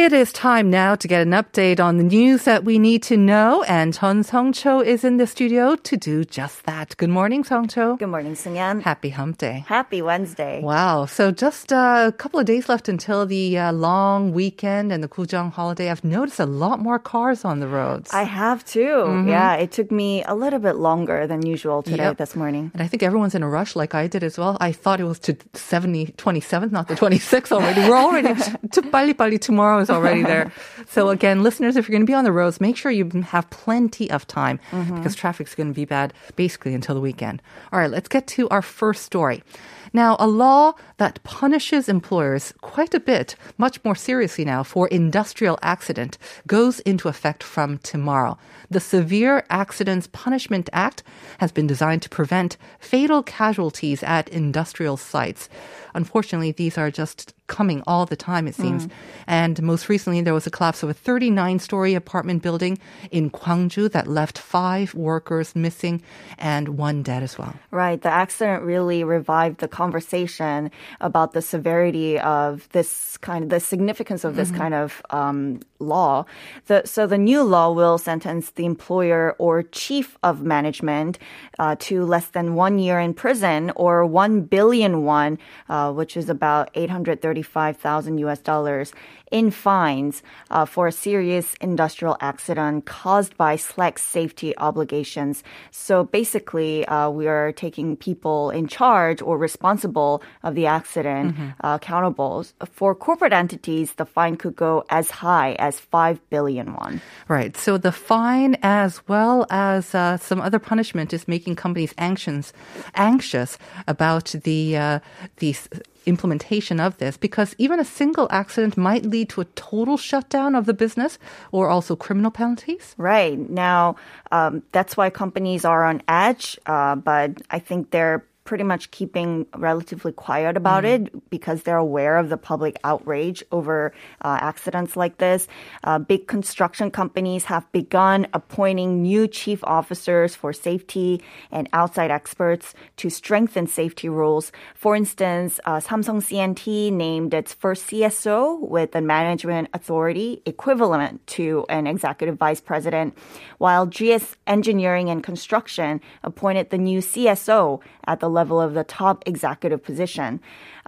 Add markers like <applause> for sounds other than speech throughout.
It is time now to get an update on the news that we need to know, and Chun Song Cho is in the studio to do just that. Good morning, Song Cho. Good morning, Sungyan. Happy Hump Day. Happy Wednesday. Wow. So just uh, a couple of days left until the uh, long weekend and the Kujang holiday. I've noticed a lot more cars on the roads. I have too. Yeah, it took me a little bit longer than usual today Yep. this morning. and I think everyone's in a rush like I did as well. I thought it was to 70, 27th, not the 26th already. We're already <laughs> to Bali Bali tomorrow is already there. <laughs> So again, listeners, if you're going to be on the roads, make sure you have plenty of time mm-hmm. because traffic's going to be bad basically until the weekend. All right, let's get to our first story. Now, a law that punishes employers quite a bit, much more seriously now, for industrial accident goes into effect from tomorrow. The Severe Accidents Punishment Act has been designed to prevent fatal casualties at industrial sites. Unfortunately, these are just coming all the time, it seems. And most recently, there was a collapse of a 39 story apartment building in Gwangju that left five workers missing and one dead as well. Right. The accident really revived the conversation about the severity of this kind of the significance of this kind of um, law. The, so the new law will sentence the employer or chief of management uh, to less than one year in prison or one billion won, uh, which is about 835,000 US dollars in fines uh, for a serious industrial accident caused by slack safety obligations. So basically, uh, we are taking people in charge or responsible of the accident uh, accountable. For corporate entities, the fine could go as high as 5 billion won. Right. So the fine, as well as uh, some other punishment, is making companies anxious, anxious about the uh, the implementation of this because even a single accident might lead to a total shutdown of the business or also criminal penalties. Right. Now, um, that's why companies are on edge, uh, but I think they're pretty much keeping relatively quiet about it because they're aware of the public outrage over uh, accidents like this. Uh, big construction companies have begun appointing new chief officers for safety and outside experts to strengthen safety rules. For instance, uh, Samsung C&T named its first CSO with a management authority equivalent to an executive vice president, while GS Engineering and Construction appointed the new CSO at the level of the top executive position.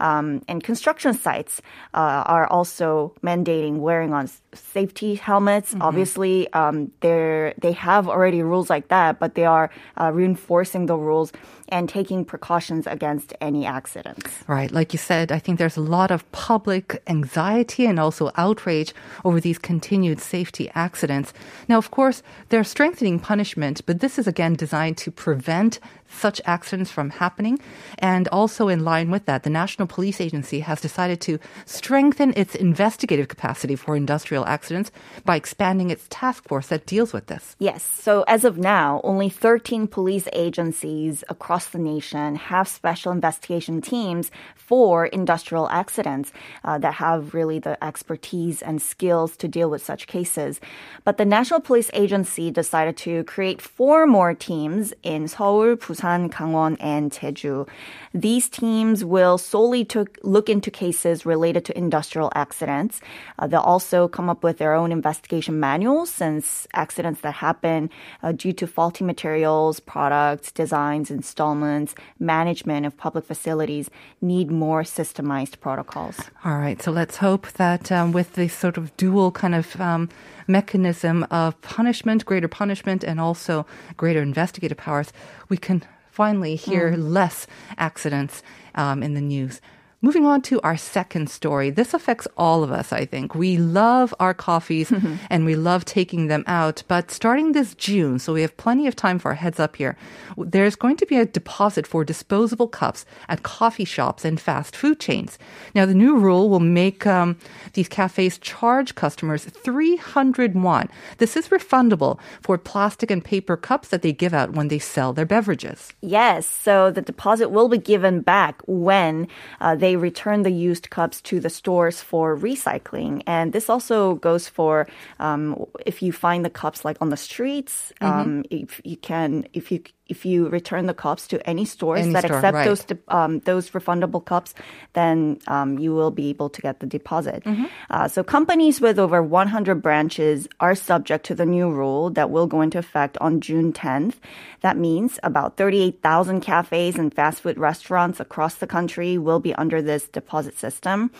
Um, and construction sites uh, are also mandating wearing on safety helmets. Obviously, um, they're, they have already rules like that, but they are uh, reinforcing the rules and taking precautions against any accidents. Right. Like you said, I think there's a lot of public anxiety and also outrage over these continued safety accidents. Now, of course, they're strengthening punishment, but this is again designed to prevent such accidents from happening. And also in line with that, the National Police Agency has decided to strengthen its investigative capacity for industrial accidents by expanding its task force that deals with this. Yes. So as of now, only 13 police agencies across the nation have special investigation teams for industrial accidents uh, that have really the expertise and skills to deal with such cases. But the National Police Agency decided to create four more teams in Seoul, Busan, Gangwon, and Jeju. These teams will solely to look into cases related to industrial accidents. Uh, they'll also come up with their own investigation manuals since accidents that happen uh, due to faulty materials, products, designs, installments, management of public facilities need more systemized protocols. All right, so let's hope that um, with this sort of dual kind of um, mechanism of punishment, greater punishment, and also greater investigative powers, we can finally hear less accidents um, in the news. Moving on to our second story. This affects all of us, I think. We love our coffees and we love taking them out. But starting this June, so we have plenty of time for a heads up here, there's going to be a deposit for disposable cups at coffee shops and fast food chains. Now, the new rule will make um, these cafes charge customers 300 won. This is refundable for plastic and paper cups that they give out when they sell their beverages. Yes, so the deposit will be given back when uh, they return the used cups to the stores for recycling. And this also goes for um, if you find the cups like on the streets, um, if you can, if you if you return the cups to any stores Any that store, accept right. those um, those refundable cups, then um, you will be able to get the deposit. Uh, so companies with over 100 branches are subject to the new rule that will go into effect on June 10th. That means about 38,000 cafes and fast food restaurants across the country will be under this deposit system.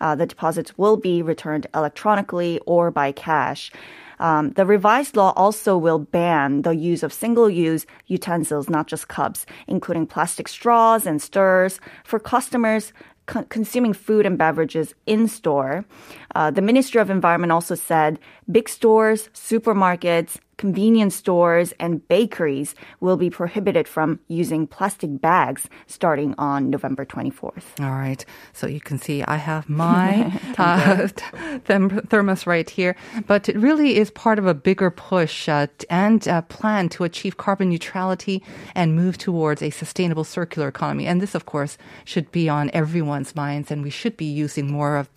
Uh, the deposits will be returned electronically or by cash. Um, the revised law also will ban the use of single-use utensils, not just cups, including plastic straws and stirrers for customers co- consuming food and beverages in store. Uh, the Ministry of Environment also said big stores, supermarkets, convenience stores, and bakeries will be prohibited from using plastic bags starting on November 24th. All right. So you can see I have my <laughs> uh, therm- thermos right here. But it really is part of a bigger push uh, and uh, plan to achieve carbon neutrality and move towards a sustainable circular economy. And this, of course, should be on everyone's minds. And we should be using more of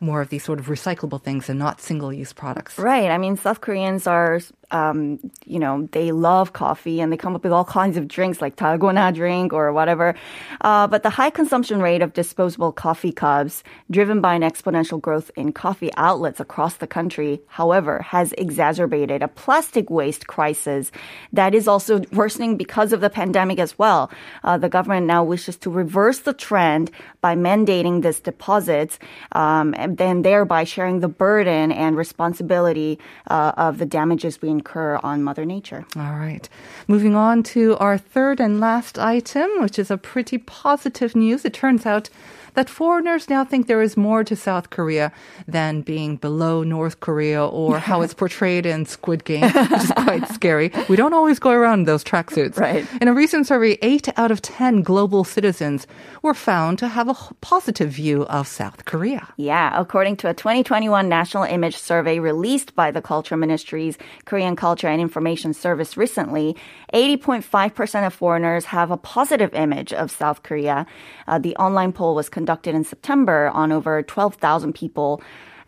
more of these sort of recyclable things and not single-use products. Right. I mean, South Koreans are, um, you know, they love coffee and they come up with all kinds of drinks like dalgona drink or whatever. Uh, but the high consumption rate of disposable coffee cups, driven by an exponential growth in coffee outlets across the country, however, has exacerbated a plastic waste crisis that is also worsening because of the pandemic as well. Uh, the government now wishes to reverse the trend by mandating this deposits um, and then thereby sharing the burden and responsibility uh, of the damages we incur on Mother Nature. All right. Moving on to our third and last item, which is a pretty positive news. It turns out that foreigners now think there is more to South Korea than being below North Korea or how it's portrayed in Squid Game, which is <laughs> quite scary. We don't always go around in those tracksuits. Right. In a recent survey, 8 out of 10 global citizens were found to have a positive view of South Korea. Yeah, according to a 2021 National Image Survey released by the Culture Ministry's Korean Culture and Information Service recently, 80.5% of foreigners have a positive image of South Korea. Uh, the online poll was conducted in September on over 12,000 people.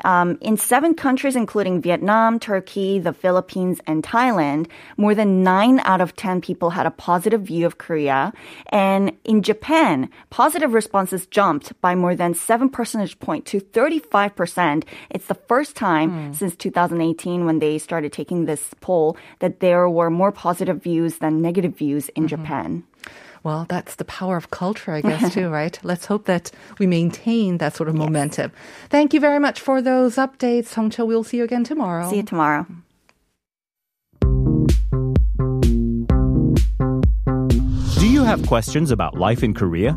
Um, in seven countries, including Vietnam, Turkey, the Philippines, and Thailand, more than nine out of 10 people had a positive view of Korea. And in Japan, positive responses jumped by more than seven percentage point to 35%. It's the first time since 2018 when they started taking this poll that there were more positive views than negative views in Japan. Well, that's the power of culture, I guess, <laughs> too, right? Let's hope that we maintain that sort of momentum. Thank you very much for those updates. Song Cho, we'll see you again tomorrow. See you tomorrow. Do you have questions about life in Korea?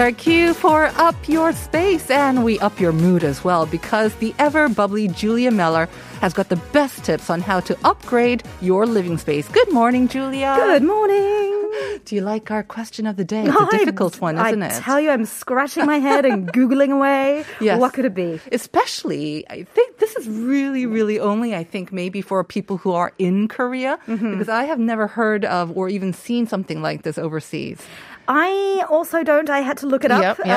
Our cue for Up Your Space, and we up your mood as well because the ever bubbly Julia Meller has got the best tips on how to upgrade your living space. Good morning, Julia. Good morning. <laughs> Do you like our question of the day? It's a difficult one, isn't it? I tell you, I'm scratching my head and <laughs> Googling away. Yes. What could it be? Especially, I think this is really, really only, I think, maybe for people who are in Korea, Mm-hmm. because I have never heard of or even seen something like this overseas. I also don't. I had to look it up, Yep, yep.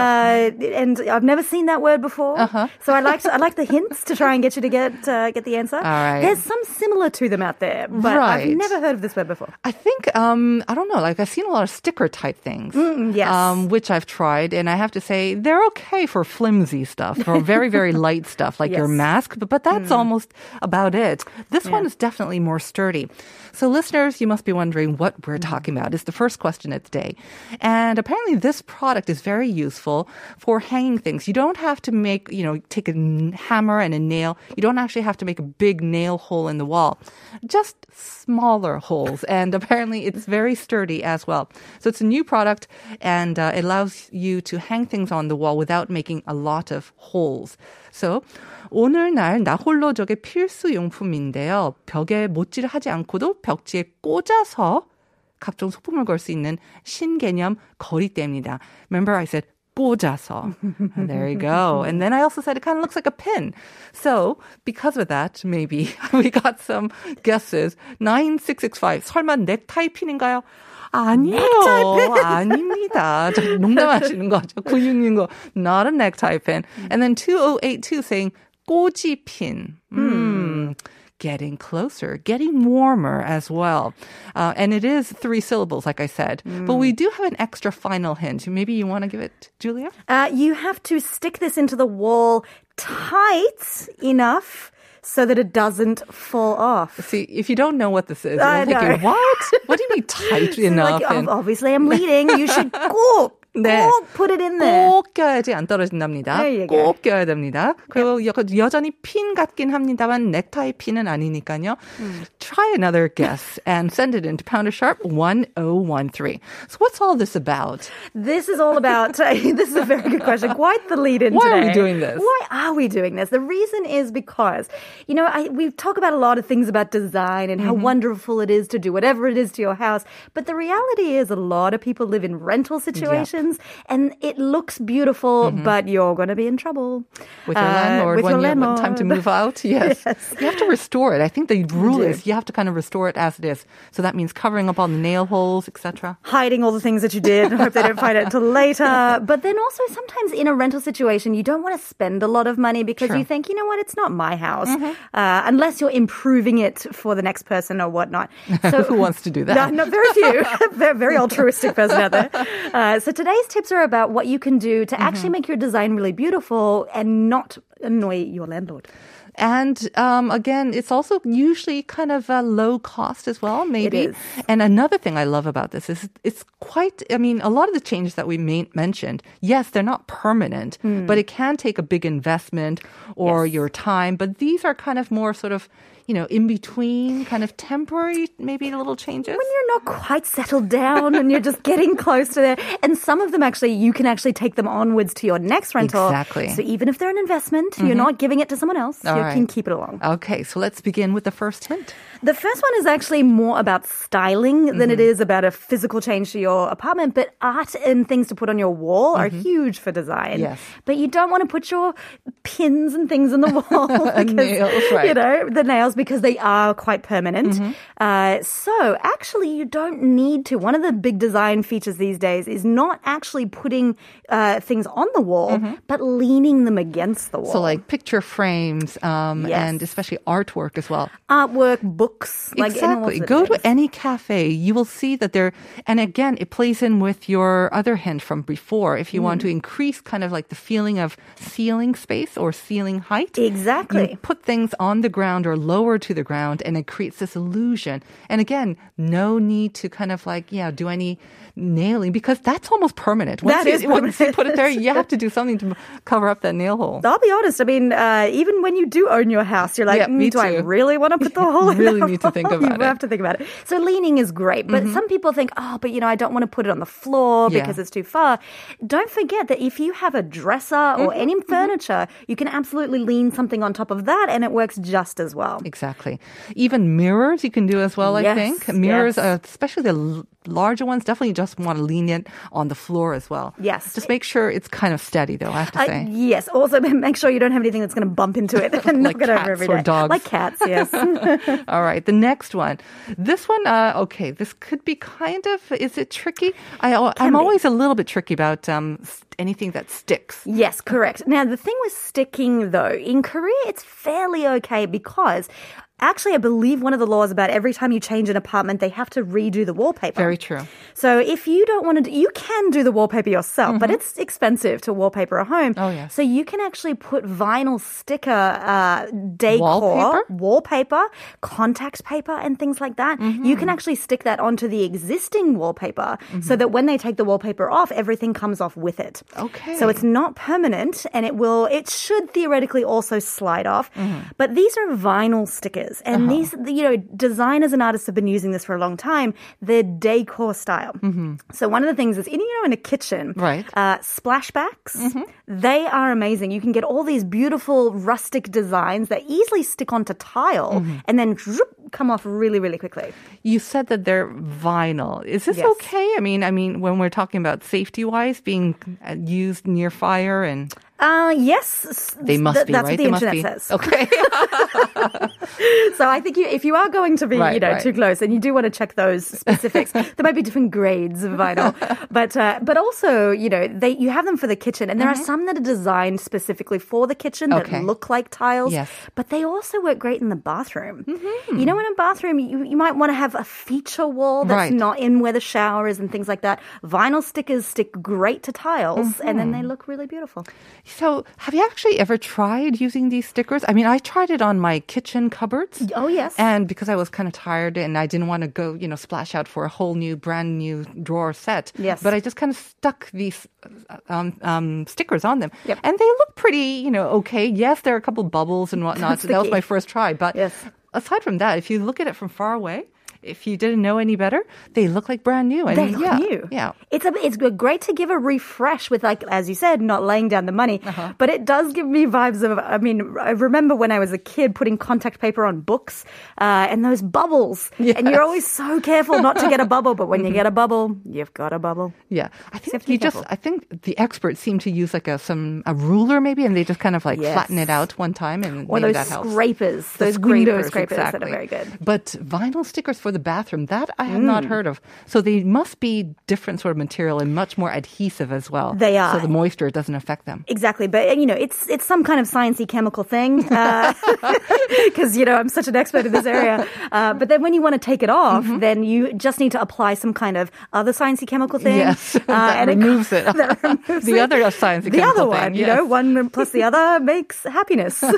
Uh, and I've never seen that word before. Uh-huh. So I like I like the hints to try and get you to get uh, get the answer. All right. There's some similar to them out there, but Right. I've never heard of this word before. I think um I don't know, like I've seen a lot of sticker type things. Mm, yes. Um, which I've tried and I have to say they're okay for flimsy stuff or very, very <laughs> light stuff like your Yes. Mm. mask, but, but that's almost about it. This one is definitely more sturdy. So listeners, you must be wondering what we're Mm. talking about. Is the first question of the day. And apparently this product is very useful for hanging things. You don't have to make, you know, take a n- hammer and a nail. You don't actually have to make a big nail hole in the wall. Just smaller holes. And apparently <laughs> it's very sturdy as well. So it's a new product and uh, it allows you to hang things on the wall without making a lot of holes. So 오늘날 나 홀로족의 필수 용품인데요. 벽에 못질을 하지 않고도 벽지에 꽂아서 각종 소품을 걸 수 있는 신개념 거리대입니다. Remember I said 꽂아서. there you go. And then I also said it kind of looks like a pin. So because of that, maybe we got some guesses. 9665. 설마 넥타이 핀인가요? 아니에요. 아닙니다. 저 농담하시는 거죠. 96님 거. Not a necktie pin. And then 2082 saying 꼬지 pin. Hmm. Getting closer, getting warmer as well. Uh, and it is three syllables, like I said. But we do have an extra final hint. Maybe you want to give it, Julia? Uh, you have to stick this into the wall tight enough so that it doesn't fall off. See, if you don't know what this is, I you're thinking, what? What do you mean <laughs> tight enough? Like, And- obviously, I'm leading. You should <laughs> 꼭, 네. 꼭 put it in there. 꼭 껴야지 안 떨어진답니다. There you go. 꼭 껴야 됩니다. 그리고 여, 여전히 핀 같긴 합니다만 넥타이 핀은 아니니까요. Try another guess and send it into Pounder Sharp 1013. So what's all this about? This is all about. <laughs> this is a very good question. Quite the lead in Why today. are we doing this? Why are we doing this? The reason is because, you know, I, we talk about a lot of things about design and Mm-hmm. how wonderful it is to do whatever it is to your house. But the reality is, a lot of people live in rental situations, and it looks beautiful, but you're going to be in trouble Mm-hmm. With your Uh, landlord with when your you have time to move out? <laughs> Yes. Yes. You have to restore it. I think the rule do. is you have to kind of restore it as it is. So that means covering up all the nail holes, etc. hiding all the things that you did. <laughs> Hope they don't find it until later. But then also sometimes in a rental situation, you don't want to spend a lot of money because Sure. you think, you know what, it's not my house, uh, unless you're improving it for the next person or whatnot. <laughs> So Who wants to do that? Not, no, very few. very, very altruistic person out there. Uh, so today's tips are about what you can do to actually make your design really beautiful and not annoy your landlord. And um, again, it's also usually kind of a low cost as well, maybe. And another thing I love about this is it's quite, I mean, a lot of the changes that we ma- mentioned, yes, they're not permanent, but it can take a big investment or Yes. your time. But these are kind of more sort of, you know, in between, kind of temporary, maybe little changes. when you're not quite settled down and you're just getting close to there. And some of them actually, you can actually take them onwards to your next rental. Exactly. Mm-hmm. So even if they're an investment, you're not giving it to someone else. All you right. can keep it along. Okay, so let's begin with the first hint. The first one is actually more about styling than it Mm-hmm. is about a physical change to your apartment. But art and things to put on your wall are huge for design. Mm-hmm. Yes. But you don't want to put your pins and things in the wall <laughs> <laughs> because Nails, right. you know the nails because they are quite permanent. Mm-hmm. Uh, so actually, you don't need to. One of the big design features these days is not actually putting uh, things on the wall, but leaning them against the wall. Mm-hmm. So, like picture frames um, Yes. and especially artwork as well. artwork, books, like exactly. Go to any cafe. You will see that there, and again, it plays in with your other hint from before. If you want Mm. to increase kind of like the feeling of ceiling space or ceiling height, Exactly. put things on the ground or lower to the ground, and it creates this illusion. And again, no need to kind of like, yeah, do any nailing because that's almost permanent. Once That you, is <laughs> Once you put it there, you have to do something to cover up that nail hole. I'll be honest. I mean, uh, even when you do own your house, you're like, Yeah, "Mm, do I really want to put the <laughs> hole in Really need to think about <laughs> you it. have to think about it. So leaning is great, but some people think, oh, but you know, I don't want to put it on the floor Yeah. because it's too far. Don't forget that if you have a dresser or any furniture, you can absolutely lean something on top of that, and it works just as well. Exactly. Even mirrors you can do as well, I think. Mirrors, yes. uh, especially the l- larger ones, definitely just want to lean it on the floor as well. Yes. Just make sure it's kind of steady, though. I have to Uh, say. yes. Also, <laughs> make sure you don't have anything that's going to bump into it and <laughs> Like knock it over every or dogs. Like cats, yes. <laughs> All right, the next one. This one, uh, okay, this could be kind of. Is it tricky? I, I'm be. always a little bit tricky about um, anything that sticks. Yes, correct. Now, the thing with sticking, though, in Korea, it's fairly okay because actually, I believe one of the laws about every time you change an apartment, they have to redo the wallpaper. Very true. So if you don't want to, do, you can do the wallpaper yourself, but it's expensive to wallpaper a home. Mm-hmm. Oh, yes. So you can actually put vinyl sticker uh, decor, Wallpaper? wallpaper, contact paper, and things like that. Mm-hmm. You can actually stick that onto the existing wallpaper, so that when they take the wallpaper off, everything comes off with it. Okay. So it's not permanent, and it will. It should theoretically also slide off. But these are vinyl stickers, and uh-huh. these, you know, designers and artists have been using this for a long time. They're decor style. Mm-hmm. So one of the things is, in, you know, in a kitchen, Right. Uh, splashbacks. Mm-hmm. They are amazing. You can get all these beautiful rustic designs that easily stick onto tile mm-hmm. and then come off really, really quickly. You said that they're vinyl. Is this Yes. okay? I mean, I mean, when we're talking about safety wise, being uh, used near fire and Uh, yes, they must th- be That's right. what the they must internet be says. okay. <laughs> <laughs> So I think you, if you are going to be, Right, you know, right. too close, and you do want to check those specifics, <laughs> there might be different grades of vinyl, but uh, but also, you know, they you have them for the kitchen, and there are some that are designed specifically for the kitchen that Mm-hmm. Look like tiles. Yes. but they also work great in the bathroom. Mm-hmm. You know, in a bathroom, you, you might want to have a feature wall that's Right. not in where the shower is and things like that. Vinyl stickers stick great to tiles, and then Mm-hmm. they look really beautiful. so, have you actually ever tried using these stickers? I mean, I tried it on my kitchen cupboards. Oh yes. And because I was kind of tired and I didn't want to go, you know, splash out for a whole new, brand new drawer set. Yes. But I just kind of stuck these um, um, stickers on them. Yep. And they look pretty, you know, okay. Yes, there are a couple bubbles and whatnot. So that the was my first try. But Yes. Aside from that, if you look at it from far away, if you didn't know any better, they look like brand new. And They look yeah, new. Yeah. It's a, it's great to give a refresh with like as you said, not laying down the money. Uh-huh. But it does give me vibes of. I mean, I remember when I was a kid putting contact paper on books uh, and those bubbles, and you're always so careful not to get a <laughs> bubble. But when you get a bubble, you've got a bubble. Yeah, I think be you just. I think the experts seem to use like a some a ruler maybe, and they just kind of like Yes. flatten it out one time, and Or those that helps. scrapers, those window scrapers, scrapers that are very good. But vinyl stickers for the bathroom, that I have Mm. not heard of. So they must be different sort of material and much more adhesive as well. They are. So the moisture doesn't affect them. Exactly, but you know, it's it's some kind of sciencey chemical thing <laughs> because you know I'm such an expert in this area. Uh, but then when you want to take it off, Mm-hmm. then you just need to apply some kind of other sciencey chemical thing. Yes, uh, <laughs> that and it- removes it. <laughs> that removes The it. other sciencey the other chemical one, thing, you know, one plus the other makes happiness. so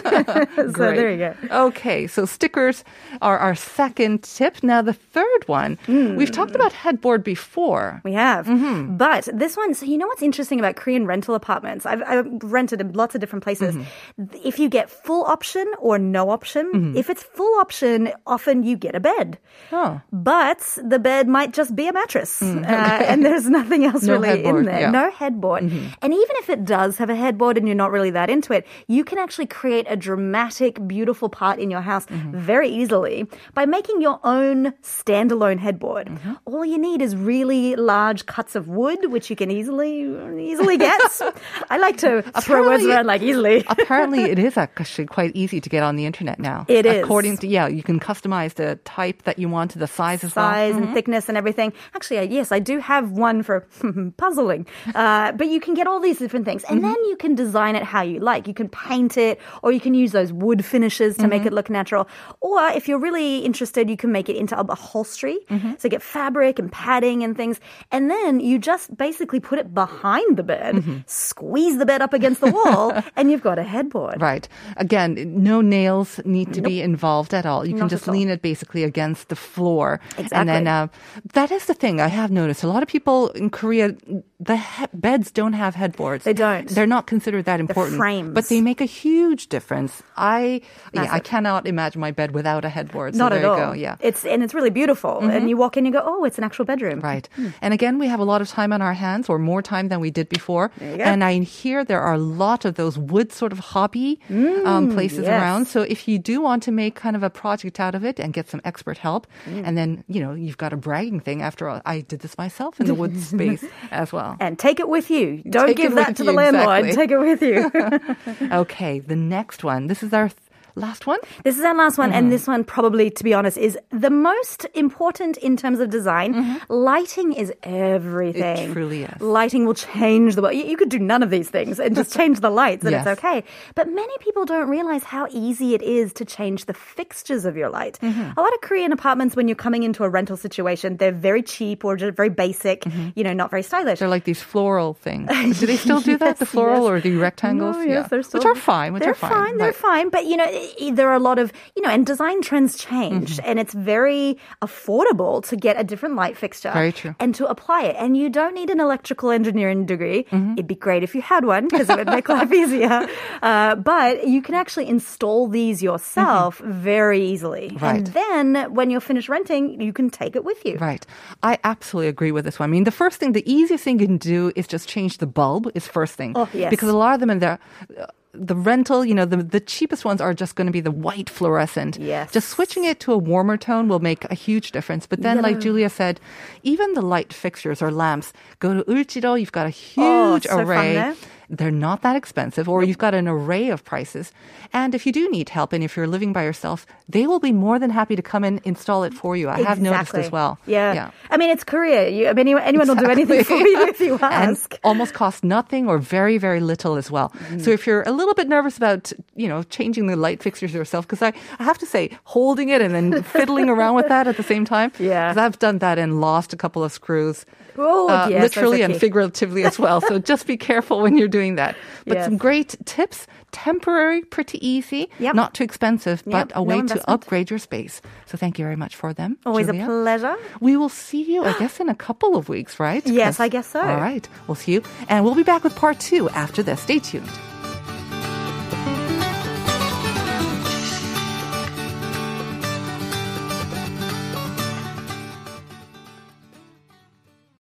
there you go. Okay, so stickers are our second tip. Now the third one, we've talked about headboard before. We have. Mm-hmm. But this one, so you know what's interesting about Korean rental apartments? I've, I've rented in lots of different places. Mm-hmm. If you get full option or no option, if it's full option, often you get a bed. Oh. But the bed might just be a mattress. Uh, and there's nothing <laughs> else Mm, No really in there. yeah. Mm-hmm. No headboard. And even if it does have a headboard and you're not really that into it, you can actually create a dramatic, beautiful part in your house Mm-hmm. very easily by making your own standalone headboard. Mm-hmm. All you need is really large cuts of wood, which you can easily easily get. <laughs> I like to throw words Apparently- around like easily. <laughs> Apparently, it is actually quite easy to get on the internet now. It is. According to, yeah, you can customize the type that you want to the size as well. size and thickness and everything. Actually, yes, I do have one for <laughs> puzzling. Uh, but you can get all these different things, and then you can design it how you like. You can paint it, or you can use those wood finishes to make it look natural. Or if you're really interested, you can make it into a upholstery. So get fabric and padding and things, and then you just basically put it behind the bed, squeeze the bed up against the wall, <laughs> and you've got a headboard. Right. Again, no nails need to be involved at all. You can just lean it basically against the floor. And then uh, that is the thing I have noticed. A lot of people in Korea, the he- beds don't have headboards. They don't. They're not considered that important. frames. But they make a huge difference. I yeah, I cannot imagine my bed without a headboard. So Not there at you all. go. Yeah. It's and it's really beautiful. And mm-hmm. you walk in, you go, oh, it's an actual bedroom. Right. Hmm. And again, we have a lot of time on our hands, or more time than we did before. And I hear there are a lot of those wood sort of hobby um, mm, places yes. around. So if you do want to make kind of a project out of it and get some expert help, mm. and then, you know, you've got a bragging thing. After all, I did this myself in the wood <laughs> space as well. And take it with you. Don't Take give that to the landlord. exactly. Take it with you. <laughs> Okay, the next one. This is our last one. This is our last one, Mm-hmm. and this one probably, to be honest, is the most important in terms of design. Lighting is everything. Mm-hmm. It truly is. Lighting will change the world. You, you could do none of these things and just change the lights, and Yes. it's okay. But many people don't realize how easy it is to change the fixtures of your light. Mm-hmm. A lot of Korean apartments, when you're coming into a rental situation, they're very cheap or just very basic. Mm-hmm. You know, not very stylish. They're like these floral things. <laughs> Do they still do that? The floral yes. or the rectangles? No, yes, they're still, which are fine. Which they're are fine. They're Right. fine. But you know, there are a lot of you know, and design trends change, Mm-hmm. and it's very affordable to get a different light fixture. Very true. And to apply it, and you don't need an electrical engineering degree. Mm-hmm. It'd be great if you had one because it would make life <laughs> easier. Uh, but you can actually install these yourself very easily, Mm-hmm. Right. and then when you're finished renting, you can take it with you. Right. I absolutely agree with this one. I mean, the first thing, the easiest thing you can do is just change the bulb is first thing. Oh, yes. Because a lot of them in there, uh, the rental, you know, the, the cheapest ones are just going to be the white fluorescent. Yes. Just switching it to a warmer tone will make a huge difference. But then, like Julia said, even the light fixtures or lamps, go to Ulchiro, you've got a Oh, huge fun array. there. They're not that expensive, or you've got an array of prices. And if you do need help, and if you're living by yourself, they will be more than happy to come and install it for you. I have noticed Exactly. as well. Yeah. Yeah. I mean, it's Korea. You, I mean, anyone, anyone will do anything for you if you <laughs> and ask. almost cost nothing or very very little as well. Mm-hmm. So if you're a little bit nervous about you know changing the light fixtures yourself, because I, I have to say holding it and then <laughs> fiddling around with that at the same time, Yeah. because I've done that and lost a couple of screws. Oh, uh, yes, literally and figuratively as well. So <laughs> just be careful when you're doing that. But Yes. some great tips, temporary, pretty easy, Yep. not too expensive, but Yep, a no way to upgrade your space. So thank you very much for them. Always Julia. a pleasure. We will see you, I guess, in a couple of weeks, right? Yes, I guess so. All right. We'll see you. And we'll be back with part two after this. Stay tuned.